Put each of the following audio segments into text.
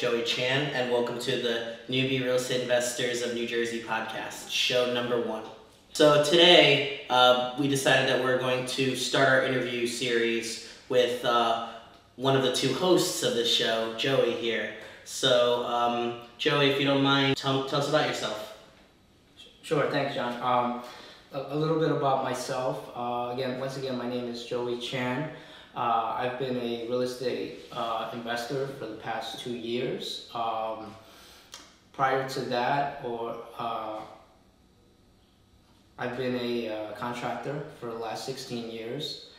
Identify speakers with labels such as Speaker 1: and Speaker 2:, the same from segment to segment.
Speaker 1: Joey Chan, and welcome to the Newbie Real Estate Investors of New Jersey podcast, show number one. So, today uh, we decided that we're going to start our interview series with uh, one of the two hosts of this show, Joey, here. So, um, Joey, if you don't mind, tell, tell us about yourself.
Speaker 2: Sure, thanks, John. Um, a, a little bit about myself. Uh, again, once again, my name is Joey Chan. Uh, I've been a real estate uh, investor for the past two years. Um, prior to that, or uh, I've been a uh, contractor for the last 16 years.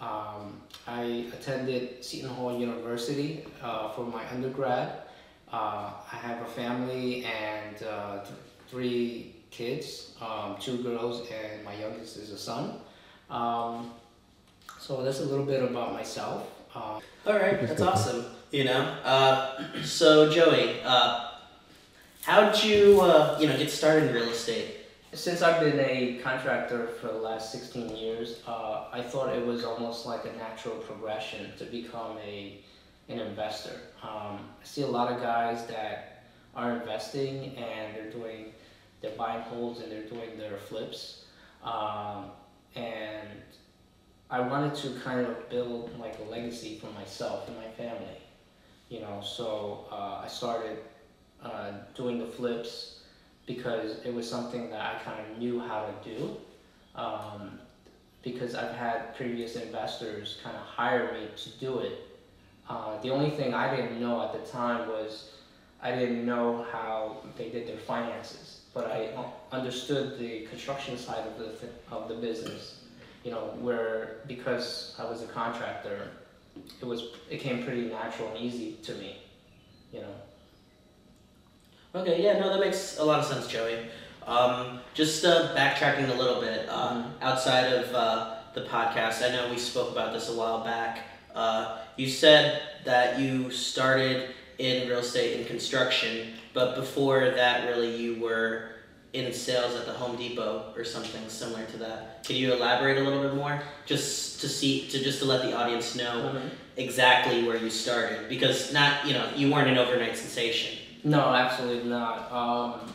Speaker 2: Um, I attended Seton Hall University uh, for my undergrad. Uh, I have a family and th- three kids, um, two girls, and my youngest is a son. Um, so that's a little bit about myself. Uh,
Speaker 1: All right, that's awesome. You know, uh, so Joey, uh, how'd you uh, you know get started in real estate?
Speaker 2: since I've been a contractor for the last 16 years, uh, I thought it was almost like a natural progression to become a an investor. Um, I see a lot of guys that are investing and they're doing they're buying holds and they're doing their flips, um, and I wanted to kind of build like a legacy for myself and my family, you know. So uh, I started uh, doing the flips because it was something that I kind of knew how to do. Um, because I've had previous investors kind of hire me to do it. Uh, the only thing I didn't know at the time was I didn't know how they did their finances, but I understood the construction side of the th- of the business you know, where because I was a contractor, it was it came pretty natural and easy to me, you know.
Speaker 1: Okay, yeah, no, that makes a lot of sense, Joey. Um, just uh, backtracking a little bit, uh,
Speaker 2: Mhm.
Speaker 1: outside of uh, the podcast, I know we spoke about this a while back. Uh, you said that you started in real estate and construction, but before that, really, you were in sales at the Home Depot or something similar to that. Can you elaborate a little bit more, just to see, to just to let the audience know exactly where you started? Because not, you know, you weren't an overnight sensation.
Speaker 2: No, absolutely not. Um,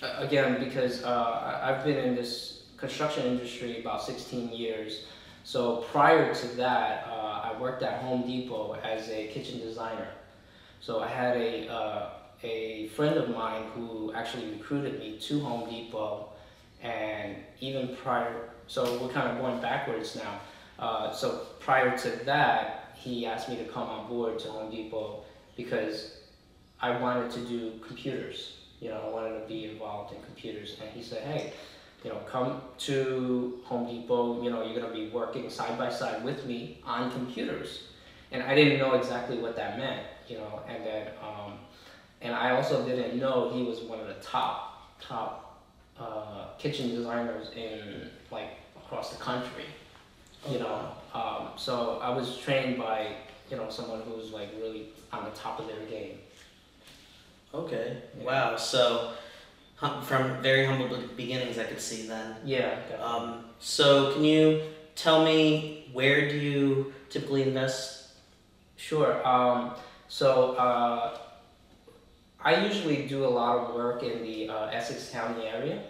Speaker 2: again, because uh, I've been in this construction industry about 16 years. So prior to that, uh, I worked at Home Depot as a kitchen designer. So I had a uh, a friend of mine who actually recruited me to Home Depot, and even prior, so we're kind of going backwards now. Uh, so prior to that, he asked me to come on board to Home Depot because I wanted to do computers. You know, I wanted to be involved in computers, and he said, "Hey, you know, come to Home Depot. You know, you're gonna be working side by side with me on computers." And I didn't know exactly what that meant, you know, and then. Um, and I also didn't know he was one of the top top uh, kitchen designers in like across the country. You know, um, so I was trained by you know someone who's like really on the top of their game.
Speaker 1: Okay.
Speaker 2: Yeah.
Speaker 1: Wow. So, hum- from very humble beginnings, I could see then.
Speaker 2: Yeah.
Speaker 1: Um, so, can you tell me where do you typically invest?
Speaker 2: Sure. Um, so uh, I usually do a lot of work in the uh, Essex County area.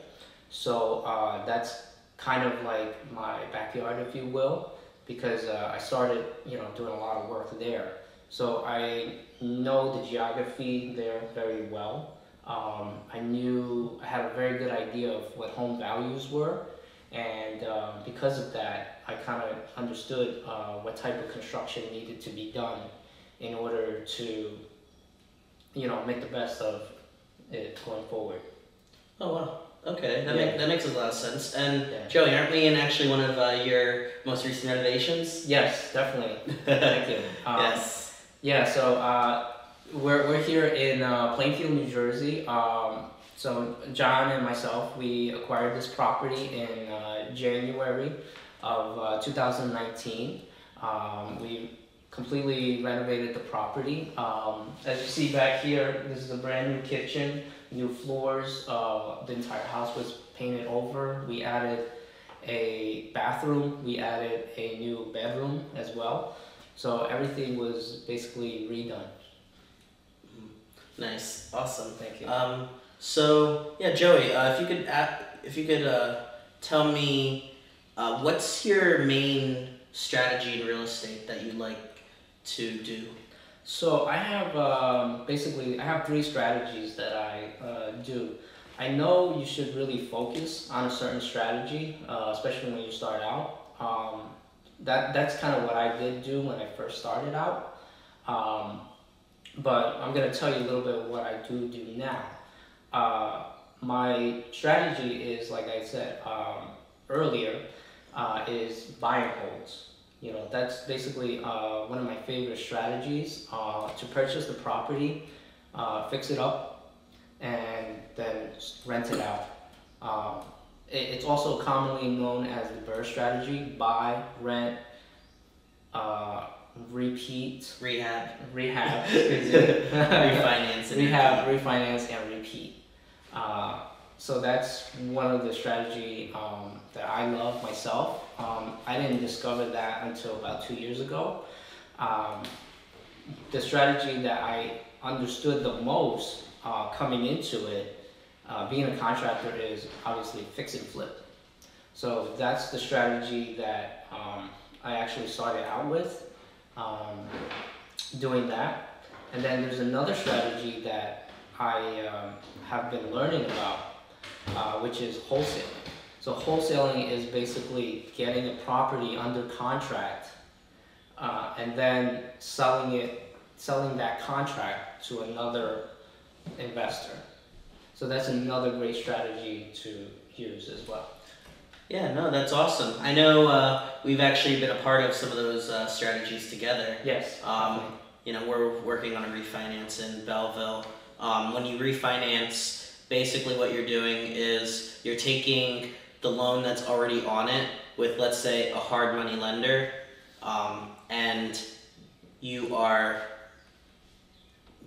Speaker 2: So uh, that's kind of like my backyard, if you will, because uh, I started, you know, doing a lot of work there. So I know the geography there very well. Um, I knew I had a very good idea of what home values were, and um, because of that, I kind of understood uh, what type of construction needed to be done in order to, you know, make the best of it going forward.
Speaker 1: Oh wow. Okay, that,
Speaker 2: Yeah.
Speaker 1: make, that makes a lot of sense. And
Speaker 2: Yeah.
Speaker 1: Joey, aren't we in actually one of uh, your most recent renovations?
Speaker 2: Yes, definitely. Thank you. Um,
Speaker 1: yes.
Speaker 2: Yeah, so uh, we're, we're here in uh, Plainfield, New Jersey. Um, so John and myself, we acquired this property in uh, January of uh, 2019. Um, we completely renovated the property. Um, as you see back here, this is a brand new kitchen, new floors. Uh, the entire house was painted over. We added a bathroom. We added a new bedroom as well. So everything was basically redone.
Speaker 1: Nice, awesome.
Speaker 2: Thank you.
Speaker 1: Um, so yeah, Joey, uh, if you could, a if you could uh, tell me, uh, what's your main strategy in real estate that you like to do?
Speaker 2: So I have um, basically I have three strategies that I uh, do. I know you should really focus on a certain strategy, uh, especially when you start out. Um, that that's kind of what I did do when I first started out. Um, but I'm gonna tell you a little bit of what I do do now. Uh, my strategy is like I said um, earlier, uh, is buy and holds. You know, that's basically uh, one of my favorite strategies uh, to purchase the property, uh, fix it up, and then rent it out. Um, it, it's also commonly known as the BRRRR strategy buy, rent, uh, repeat,
Speaker 1: Rehab,
Speaker 2: rehab,
Speaker 1: refinance, and
Speaker 2: rehab, refinance, and repeat. So that's one of the strategy um, that I love myself. Um, I didn't discover that until about two years ago. Um, the strategy that I understood the most uh, coming into it, uh, being a contractor, is obviously fix and flip. So that's the strategy that um, I actually started out with, um, doing that. And then there's another strategy that I um, have been learning about uh, which is wholesaling. So wholesaling is basically getting a property under contract uh, and then selling it, selling that contract to another investor. So that's another great strategy to use as well.
Speaker 1: Yeah, no, that's awesome. I know uh, we've actually been a part of some of those uh, strategies together.
Speaker 2: Yes.
Speaker 1: Um, you know, we're working on a refinance in Belleville. Um, when you refinance, basically what you're doing is you're taking the loan that's already on it with, let's say, a hard money lender, um, and you are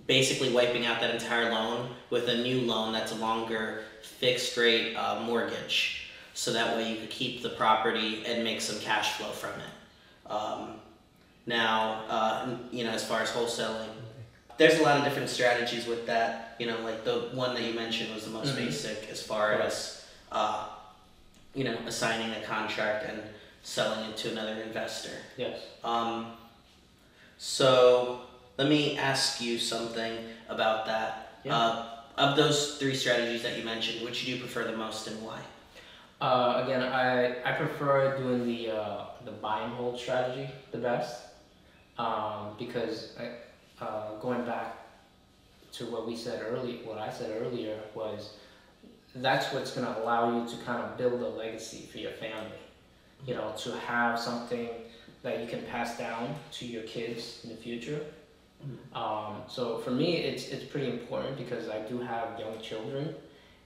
Speaker 1: basically wiping out that entire loan with a new loan that's a longer fixed rate uh, mortgage. So that way you could keep the property and make some cash flow from it. Um, now, uh, you know, as far as wholesaling, there's a lot of different strategies with that. You know, like the one that you mentioned was the most
Speaker 2: Mhm.
Speaker 1: basic as far
Speaker 2: Right.
Speaker 1: as, uh, you know, assigning a contract and selling it to another investor.
Speaker 2: Yes.
Speaker 1: Um, so let me ask you something about that.
Speaker 2: Yeah.
Speaker 1: Uh, of those three strategies that you mentioned, which do you prefer the most and why?
Speaker 2: Uh, again, I, I prefer doing the uh, the buy and hold strategy the best um, because I, uh, going back to what we said earlier, what I said earlier was that's what's going to allow you to kind of build a legacy for your family. You know, to have something that you can pass down to your kids in the future. Um, so for me, it's it's pretty important because I do have young children,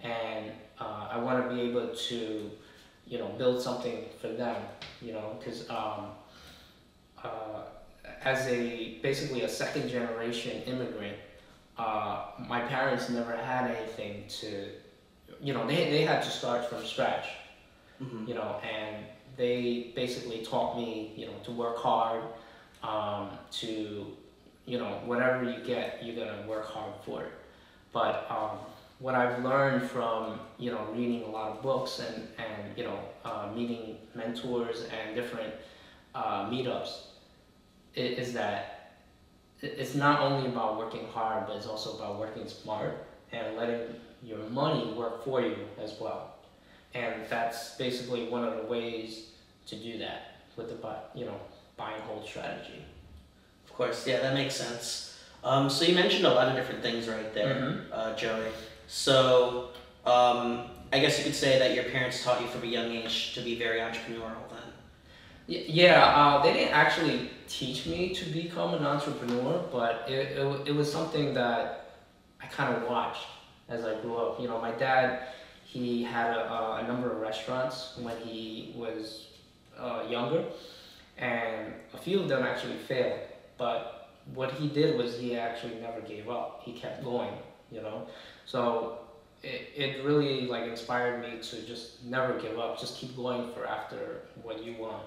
Speaker 2: and uh, I want to be able to, you know, build something for them. You know, because um, uh, as a basically a second generation immigrant, uh, my parents never had anything to, you know, they they had to start from scratch.
Speaker 1: Mm-hmm.
Speaker 2: You know, and they basically taught me, you know, to work hard, um, to, you know, whatever you get, you're gonna work hard for it. But um, what I've learned from, you know, reading a lot of books and, and you know, uh, meeting mentors and different uh, meetups is that it's not only about working hard, but it's also about working smart and letting your money work for you as well. And that's basically one of the ways to do that with the buy, you know, buy and hold strategy.
Speaker 1: Of course, yeah, that makes sense. Um, so you mentioned a lot of different things right there,
Speaker 2: Mhm.
Speaker 1: uh, Joey. So um, I guess you could say that your parents taught you from a young age to be very entrepreneurial. Then.
Speaker 2: Yeah, uh, they didn't actually teach me to become an entrepreneur, but it, it, it was something that I kind of watched as I grew up. You know, my dad, he had a, a number of restaurants when he was uh, younger, and a few of them actually failed. But what he did was he actually never gave up. He kept going, you know. So it, it really like inspired me to just never give up. Just keep going for after what you want.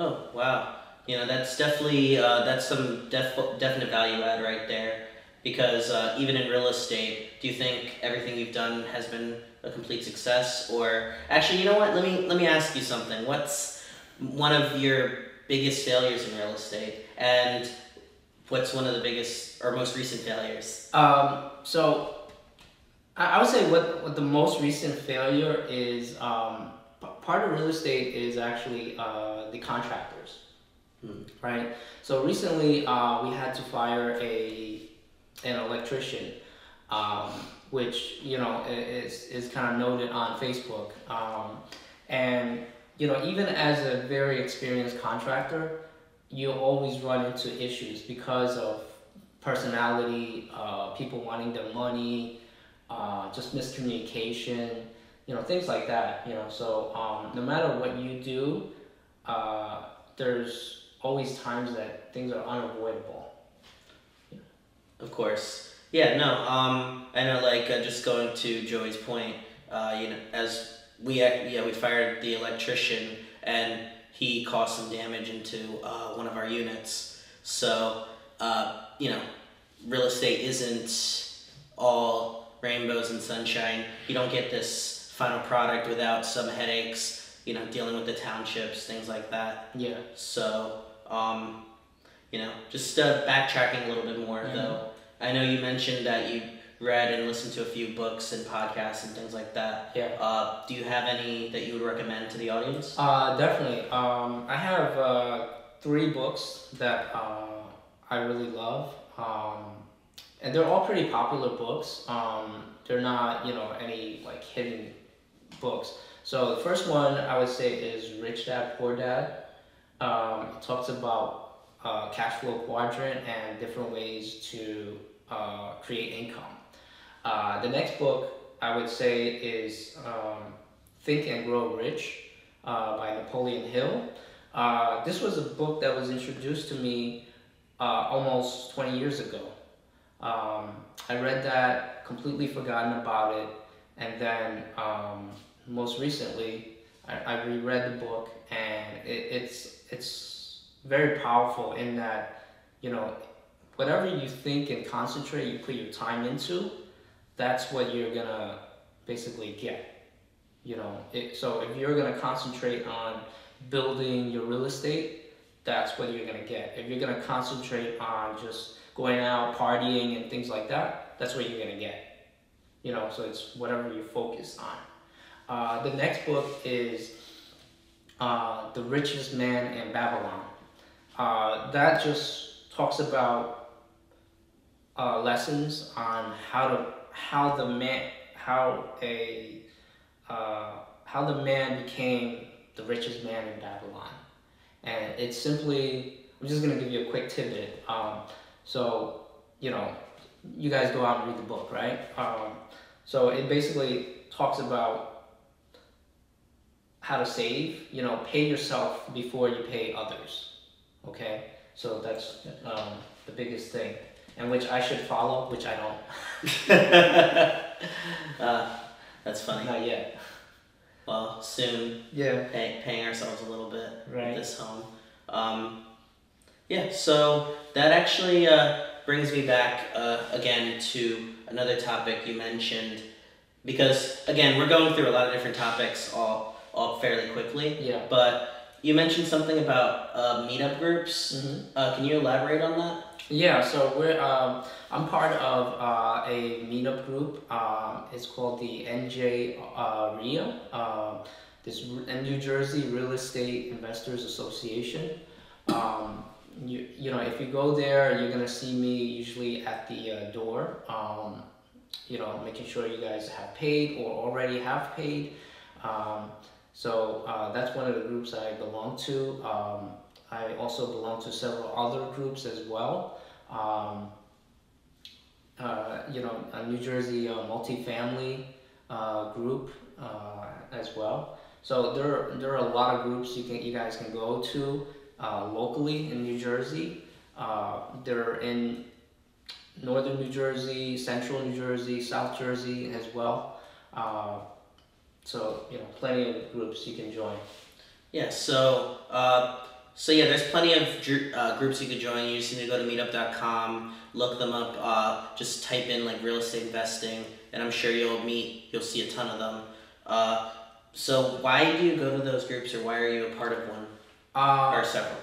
Speaker 1: Oh wow, you know that's definitely uh, that's some def- definite value add right there. Because uh, even in real estate, do you think everything you've done has been a complete success? Or actually, you know what? Let me let me ask you something. What's one of your biggest failures in real estate, and what's one of the biggest or most recent failures?
Speaker 2: Um, so I, would say what, what the most recent failure is um, part of real estate is actually uh, the contractors,
Speaker 1: Hmm.
Speaker 2: right? So recently uh, we had to fire a an electrician, um, which you know is is kind of noted on Facebook, um, and you know even as a very experienced contractor, you always run into issues because of personality, uh, people wanting their money, uh, just miscommunication, you know, things like that. You know, so um, no matter what you do, uh, there's always times that things are unavoidable.
Speaker 1: Of course. Yeah, no, um, I know, like, uh, just going to Joey's point, uh, you know, as we, yeah, we fired the electrician and he caused some damage into uh, one of our units. So, uh, you know, real estate isn't all rainbows and sunshine. You don't get this final product without some headaches, you know, dealing with the townships, things like that.
Speaker 2: Yeah.
Speaker 1: So, um, you know, just uh, backtracking a little bit more
Speaker 2: Mhm.
Speaker 1: though. I know you mentioned that you read and listened to a few books and podcasts and things like that.
Speaker 2: Yeah.
Speaker 1: Uh, do you have any that you would recommend to the audience?
Speaker 2: Uh, definitely. Um, I have uh, three books that uh, I really love, um, and they're all pretty popular books. Um, they're not, you know, any like hidden books. So the first one I would say is Rich Dad Poor Dad. Um, talks about uh, cash flow quadrant and different ways to uh, create income. Uh, the next book I would say is um, Think and Grow Rich uh, by Napoleon Hill. Uh, this was a book that was introduced to me uh, almost 20 years ago. Um, I read that, completely forgotten about it, and then um, most recently I, I reread the book, and it, it's it's very powerful in that you know whatever you think and concentrate, you put your time into, that's what you're gonna basically get. You know, it, so if you're gonna concentrate on building your real estate, that's what you're gonna get. If you're gonna concentrate on just going out partying and things like that, that's what you're gonna get. You know, so it's whatever you focus on. Uh, the next book is uh, The Richest Man in Babylon. Uh, that just talks about uh, lessons on how to how the man how a uh, how the man became the richest man in Babylon, and it's simply I'm just gonna give you a quick tidbit. Um, so you know, you guys go out and read the book, right? Um, so it basically talks about how to save. You know, pay yourself before you pay others. Okay, so that's um, the biggest thing, and which I should follow, which I don't.
Speaker 1: uh, that's funny.
Speaker 2: Not yet.
Speaker 1: Well, soon,
Speaker 2: Yeah.
Speaker 1: pay, paying ourselves a little bit
Speaker 2: Right.
Speaker 1: this home. Um, yeah, so that actually uh, brings me back uh, again to another topic you mentioned, because again, we're going through a lot of different topics all all fairly quickly.
Speaker 2: Yeah.
Speaker 1: But you mentioned something about uh, meetup groups.
Speaker 2: hmm
Speaker 1: Uh, can you elaborate on that?
Speaker 2: Yeah, so we're um, I'm part of uh, a meetup group. Um, it's called the NJ uh, REIA, uh, this New Jersey Real Estate Investors Association. Um, you you know if you go there, you're gonna see me usually at the uh, door. Um, you know, making sure you guys have paid or already have paid. Um, so uh, that's one of the groups I belong to. Um, I also belong to several other groups as well. Um, uh, you know, a New Jersey uh, multifamily uh, group uh, as well. So there, there are a lot of groups you can, you guys can go to uh, locally in New Jersey. Uh, they're in northern New Jersey, central New Jersey, South Jersey as well. So you know, plenty of groups you can join.
Speaker 1: Yeah. So, uh, so yeah, there's plenty of uh, groups you could join. You just need to go to meetup.com, look them up. Uh, just type in like real estate investing, and I'm sure you'll meet. You'll see a ton of them. Uh, so why do you go to those groups, or why are you a part of one
Speaker 2: Uh,
Speaker 1: or several?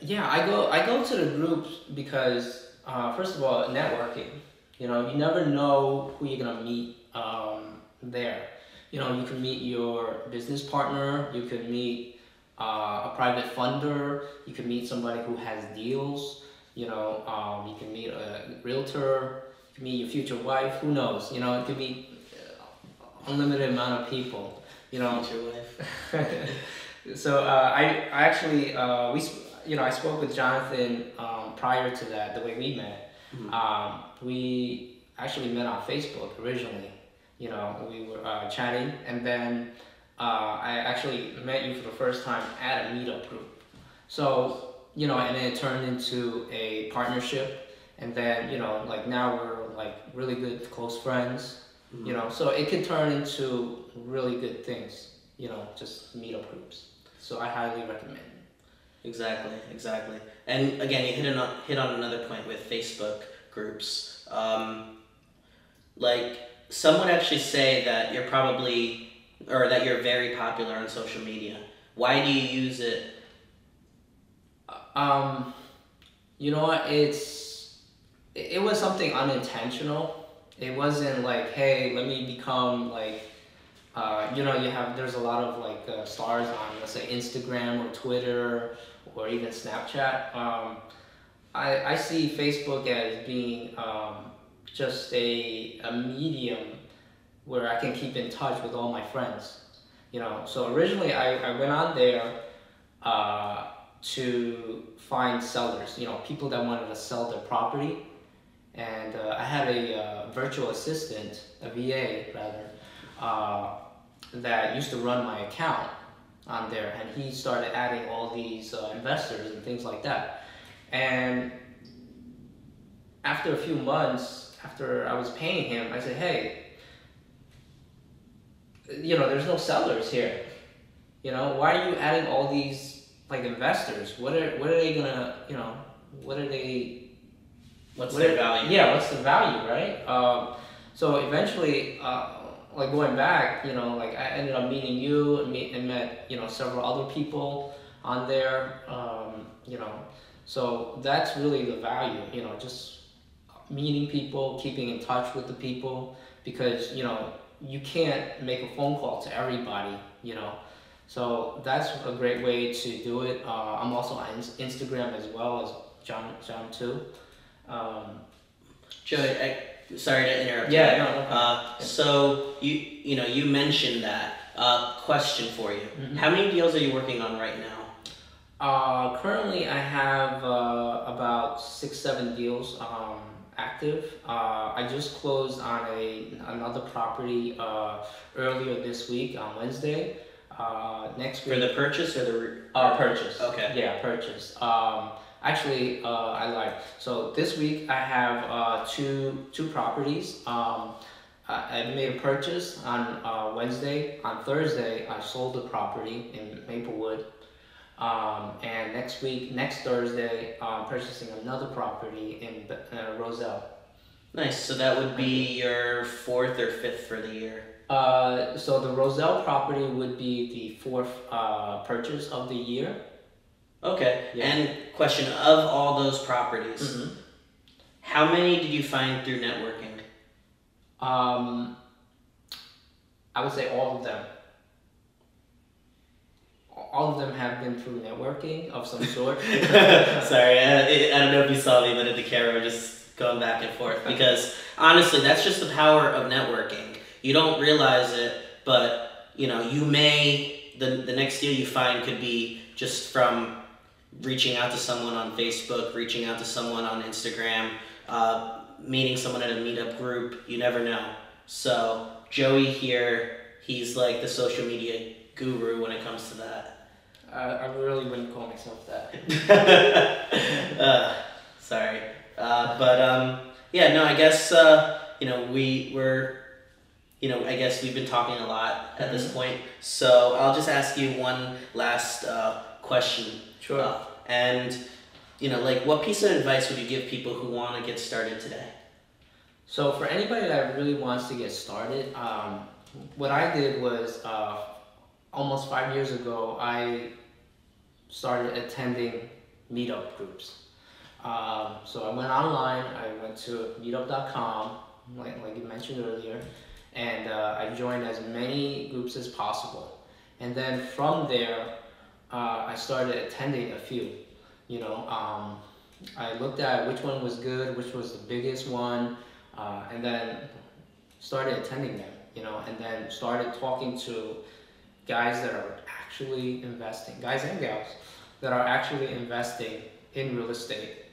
Speaker 2: Yeah, I go I go to the groups because uh, first of all, networking. You know, you never know who you're gonna meet um, there. You know, you can meet your business partner. You could meet uh, a private funder. You can meet somebody who has deals. You know, um, you can meet a realtor. You can meet your future wife. Who knows? You know, it could be unlimited amount of people. You know,
Speaker 1: Future wife.
Speaker 2: so uh, I, I actually uh, we you know I spoke with Jonathan um, prior to that the way we met.
Speaker 1: Mhm.
Speaker 2: Um, we actually met on Facebook originally. You know we were uh, chatting and then uh, I actually met you for the first time at a meetup group. So you know and then it turned into a partnership and then you know like now we're like really good close friends. You know so it could turn into really good things. You know just meetup groups. So I highly recommend.
Speaker 1: Exactly, exactly. And again, you hit on hit on another point with Facebook groups. Um, like some would actually say that you're probably or that you're very popular on social media. Why do you use it?
Speaker 2: Um, you know what? It's it it was something unintentional. It wasn't like, hey, let me become like, uh, you know, you have there's a lot of like uh, stars on let's say Instagram or Twitter or even Snapchat. Um, I I see Facebook as being um, just a a medium where I can keep in touch with all my friends. You know, so originally I, I went on there. Uh, to find sellers, you know, people that wanted to sell their property. And uh, I had a uh, virtual assistant, a VA rather, uh, that used to run my account on there. And he started adding all these uh, investors and things like that. And after a few months, after I was paying him, I said, hey, you know, there's no sellers here. You know, why are you adding all these like investors? What are what are they gonna you know what are they
Speaker 1: What's
Speaker 2: what
Speaker 1: their
Speaker 2: are-
Speaker 1: value?
Speaker 2: Yeah, what's the value, right? Um, so eventually, uh, like going back, you know, like I ended up meeting you and, meet, and met you know several other people on there. Um, you know, so that's really the value. You know, just meeting people, keeping in touch with the people, because you know you can't make a phone call to everybody. You know. So that's a great way to do it. Uh, I'm also on Instagram as well as John John too. Um,
Speaker 1: Joey, I, sorry to interrupt.
Speaker 2: Yeah,
Speaker 1: there.
Speaker 2: no, no.
Speaker 1: Uh, so you you know you mentioned that. Uh, question for you:
Speaker 2: Mhm.
Speaker 1: How many deals are you working on right now?
Speaker 2: uh, currently, I have uh, about six, seven deals um, active. Uh, I just closed on a another property uh, earlier this week on Wednesday. Uh, next
Speaker 1: For
Speaker 2: week,
Speaker 1: the purchase or the re-
Speaker 2: uh, purchase.
Speaker 1: Okay.
Speaker 2: Yeah, purchase. Um, actually, uh, I lied. So this week I have uh, two two properties. Um, I, I made a purchase on uh, Wednesday. On Thursday, I sold the property in Maplewood. Um, and next week, next Thursday, I'm purchasing another property in uh, Roselle.
Speaker 1: Nice. So that would be your fourth or fifth for the year.
Speaker 2: Uh, so the Roselle property would be the fourth uh, purchase of the year.
Speaker 1: Okay.
Speaker 2: Yeah.
Speaker 1: And question of all those properties, how many did you find through networking?
Speaker 2: Um, I would say all of them. All of them have been through networking of some sort.
Speaker 1: Sorry, I, I don't know if you saw me, but at the camera just going back and forth because honestly, that's just the power of networking. You don't realize it, but you know, you may the the next deal you find could be just from reaching out to someone on Facebook, reaching out to someone on Instagram, uh, meeting someone at a meetup group. You never know. So Joey here, he's like the social media guru when it comes to that.
Speaker 2: I, I really wouldn't call myself that.
Speaker 1: uh, sorry, uh, but um, yeah, no, I guess uh, you know we were, you know, I guess we've been talking a lot at this point. So I'll just ask you one last uh, question
Speaker 2: Sure.
Speaker 1: Uh, and you know, like, what piece of advice would you give people who want to get started today?
Speaker 2: So for anybody that really wants to get started, um, what I did was uh, almost five years ago, I started attending meetup groups. Um, so I went online. I went to meetup.com, like like you mentioned earlier, and uh, I joined as many groups as possible. And then from there, uh, I started attending a few. You know, um, I looked at which one was good, which was the biggest one, uh, and then started attending them. You know, and then started talking to guys that are actually investing, guys and gals that are actually investing in real estate.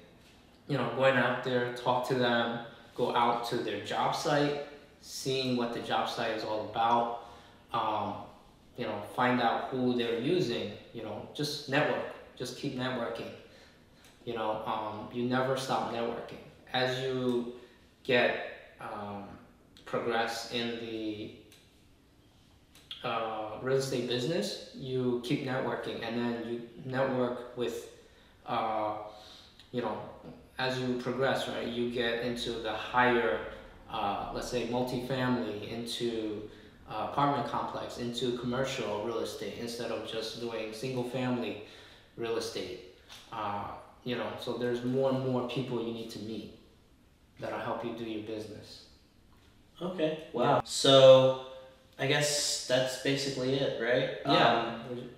Speaker 2: You know, going out there, talk to them, go out to their job site, seeing what the job site is all about. Um, you know, find out who they're using. You know, just network. Just keep networking. You know, um, you never stop networking. As you get um, progress in the uh, real estate business, you keep networking, and then you network with, uh, you know, as you progress, right? You get into the higher, uh, let's say, multifamily, into uh, apartment complex, into commercial real estate instead of just doing single family real estate. Uh, you know, so there's more and more people you need to meet that'll help you do your business.
Speaker 1: Okay. Wow. So, I guess that's basically it, right?
Speaker 2: Yeah.
Speaker 1: Um,